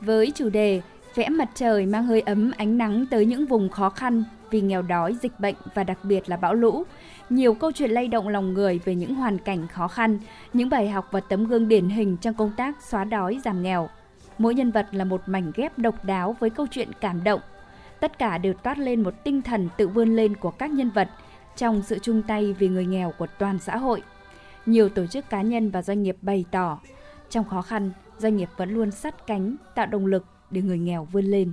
Với chủ đề Vẽ mặt trời mang hơi ấm ánh nắng tới những vùng khó khăn vì nghèo đói, dịch bệnh và đặc biệt là bão lũ. Nhiều câu chuyện lay động lòng người về những hoàn cảnh khó khăn, những bài học và tấm gương điển hình trong công tác xóa đói giảm nghèo. Mỗi nhân vật là một mảnh ghép độc đáo với câu chuyện cảm động. Tất cả đều toát lên một tinh thần tự vươn lên của các nhân vật trong sự chung tay vì người nghèo của toàn xã hội. Nhiều tổ chức cá nhân và doanh nghiệp bày tỏ, trong khó khăn, doanh nghiệp vẫn luôn sắt cánh, tạo động lực để người nghèo vươn lên.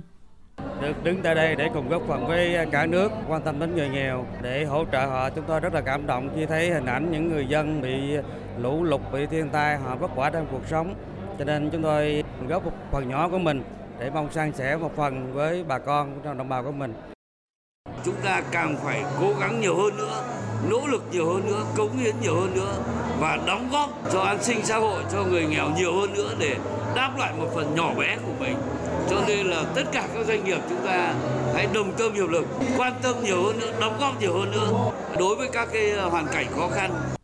Được đứng tại đây để cùng góp phần với cả nước quan tâm đến người nghèo để hỗ trợ họ chúng tôi rất là cảm động khi thấy hình ảnh những người dân bị lũ lụt bị thiên tai họ vất vả trong cuộc sống cho nên chúng tôi góp một phần nhỏ của mình để mong san sẻ một phần với bà con trong đồng bào của mình. Chúng ta càng phải cố gắng nhiều hơn nữa, nỗ lực nhiều hơn nữa, cống hiến nhiều hơn nữa và đóng góp cho an sinh xã hội cho người nghèo nhiều hơn nữa để đáp lại một phần nhỏ bé của mình. Cho nên là tất cả các doanh nghiệp chúng ta hãy đồng tâm hiệp lực quan tâm nhiều hơn nữa đóng góp nhiều hơn nữa đối với các cái hoàn cảnh khó khăn.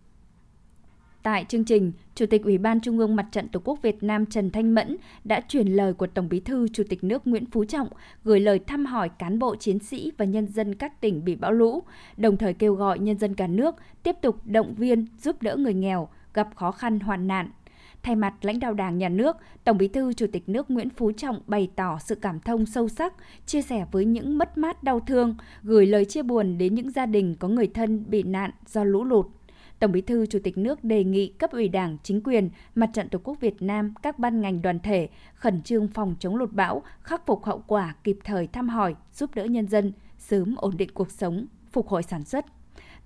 Tại chương trình, Chủ tịch Ủy ban Trung ương Mặt trận Tổ quốc Việt Nam Trần Thanh Mẫn đã chuyển lời của Tổng Bí thư Chủ tịch nước Nguyễn Phú Trọng gửi lời thăm hỏi cán bộ chiến sĩ và nhân dân các tỉnh bị bão lũ, đồng thời kêu gọi nhân dân cả nước tiếp tục động viên giúp đỡ người nghèo gặp khó khăn hoạn nạn Thay mặt lãnh đạo Đảng, Nhà nước, Tổng Bí thư Chủ tịch nước Nguyễn Phú Trọng bày tỏ sự cảm thông sâu sắc, chia sẻ với những mất mát đau thương, gửi lời chia buồn đến những gia đình có người thân bị nạn do lũ lụt. Tổng Bí thư Chủ tịch nước đề nghị cấp ủy Đảng, chính quyền, Mặt trận Tổ quốc Việt Nam, các ban ngành đoàn thể khẩn trương phòng chống lụt bão, khắc phục hậu quả, kịp thời thăm hỏi, giúp đỡ nhân dân sớm ổn định cuộc sống, phục hồi sản xuất,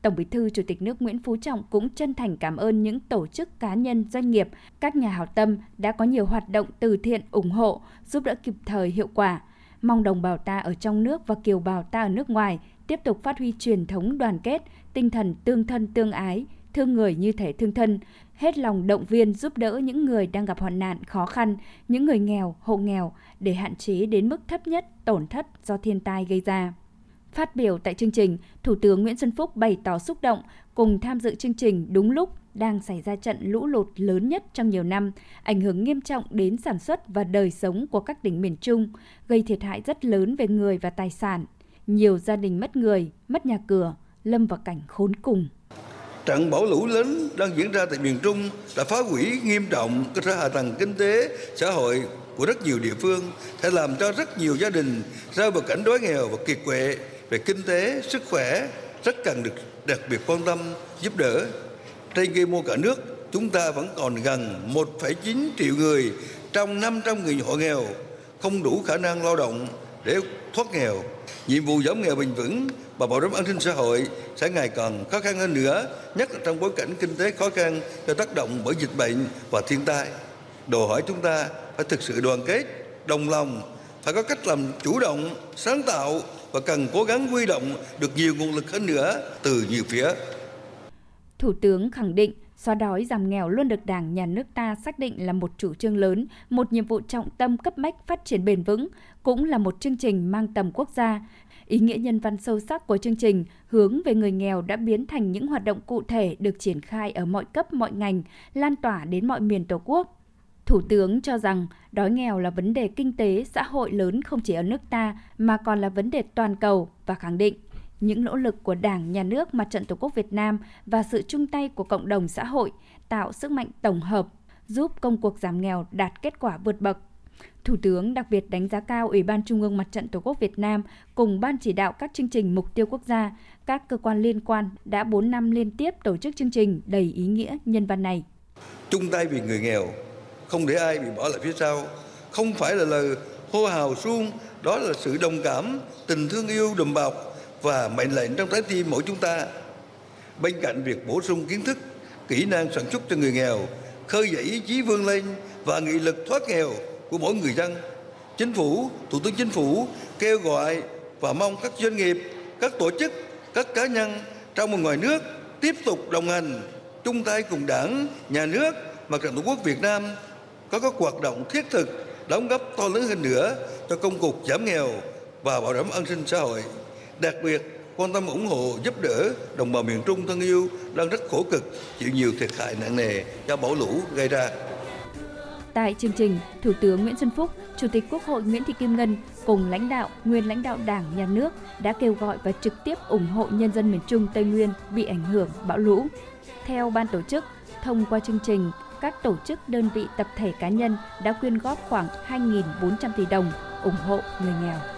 Tổng Bí thư Chủ tịch nước Nguyễn Phú Trọng cũng chân thành cảm ơn những tổ chức cá nhân, doanh nghiệp, các nhà hảo tâm đã có nhiều hoạt động từ thiện ủng hộ, giúp đỡ kịp thời hiệu quả. Mong đồng bào ta ở trong nước và kiều bào ta ở nước ngoài tiếp tục phát huy truyền thống đoàn kết, tinh thần tương thân tương ái, thương người như thể thương thân, hết lòng động viên giúp đỡ những người đang gặp hoạn nạn khó khăn, những người nghèo, hộ nghèo để hạn chế đến mức thấp nhất tổn thất do thiên tai gây ra. Phát biểu tại chương trình, Thủ tướng Nguyễn Xuân Phúc bày tỏ xúc động cùng tham dự chương trình đúng lúc đang xảy ra trận lũ lụt lớn nhất trong nhiều năm, ảnh hưởng nghiêm trọng đến sản xuất và đời sống của các tỉnh miền Trung, gây thiệt hại rất lớn về người và tài sản. Nhiều gia đình mất người, mất nhà cửa, lâm vào cảnh khốn cùng. Trận bão lũ lớn đang diễn ra tại miền Trung đã phá hủy nghiêm trọng cơ sở hạ tầng kinh tế, xã hội của rất nhiều địa phương, sẽ làm cho rất nhiều gia đình rơi vào cảnh đói nghèo và kiệt quệ về kinh tế, sức khỏe rất cần được đặc biệt quan tâm, giúp đỡ. Trên quy mô cả nước, chúng ta vẫn còn gần 1,9 triệu người trong 500 người hộ nghèo không đủ khả năng lao động để thoát nghèo. Nhiệm vụ giảm nghèo bền vững và bảo đảm an sinh xã hội sẽ ngày càng khó khăn hơn nữa, nhất là trong bối cảnh kinh tế khó khăn do tác động bởi dịch bệnh và thiên tai. Đòi hỏi chúng ta phải thực sự đoàn kết, đồng lòng, phải có cách làm chủ động, sáng tạo và cần cố gắng huy động được nhiều nguồn lực hơn nữa từ nhiều phía. Thủ tướng khẳng định xóa đói giảm nghèo luôn được Đảng, Nhà nước ta xác định là một chủ trương lớn, một nhiệm vụ trọng tâm cấp bách phát triển bền vững, cũng là một chương trình mang tầm quốc gia. Ý nghĩa nhân văn sâu sắc của chương trình hướng về người nghèo đã biến thành những hoạt động cụ thể được triển khai ở mọi cấp mọi ngành, lan tỏa đến mọi miền Tổ quốc. Thủ tướng cho rằng đói nghèo là vấn đề kinh tế, xã hội lớn không chỉ ở nước ta mà còn là vấn đề toàn cầu và khẳng định những nỗ lực của Đảng, Nhà nước, Mặt trận Tổ quốc Việt Nam và sự chung tay của cộng đồng xã hội tạo sức mạnh tổng hợp giúp công cuộc giảm nghèo đạt kết quả vượt bậc. Thủ tướng đặc biệt đánh giá cao Ủy ban Trung ương Mặt trận Tổ quốc Việt Nam cùng Ban chỉ đạo các chương trình mục tiêu quốc gia, các cơ quan liên quan đã 4 năm liên tiếp tổ chức chương trình đầy ý nghĩa nhân văn này. Chung tay vì người nghèo không để ai bị bỏ lại phía sau không phải là lời hô hào suông đó là sự đồng cảm tình thương yêu đùm bọc và mệnh lệnh trong trái tim mỗi chúng ta bên cạnh việc bổ sung kiến thức, kỹ năng sản xuất cho người nghèo, khơi dậy ý chí vươn lên và nghị lực thoát nghèo của mỗi người dân, chính phủ, thủ tướng chính phủ kêu gọi và mong các doanh nghiệp, các tổ chức, các cá nhân trong và ngoài nước tiếp tục đồng hành, chung tay cùng đảng, nhà nước mặt trận tổ quốc việt nam có các hoạt động thiết thực, đóng góp to lớn hơn nữa cho công cuộc giảm nghèo và bảo đảm an sinh xã hội. Đặc biệt, quan tâm ủng hộ giúp đỡ đồng bào miền Trung thân yêu đang rất khổ cực, chịu nhiều thiệt hại nặng nề do bão lũ gây ra. Tại chương trình, Thủ tướng Nguyễn Xuân Phúc, Chủ tịch Quốc hội Nguyễn Thị Kim Ngân cùng lãnh đạo, nguyên lãnh đạo Đảng, Nhà nước đã kêu gọi và trực tiếp ủng hộ nhân dân miền Trung Tây Nguyên bị ảnh hưởng bão lũ. Theo ban tổ chức, thông qua chương trình, các tổ chức, đơn vị, tập thể cá nhân đã quyên góp khoảng 2.400 tỷ đồng ủng hộ người nghèo.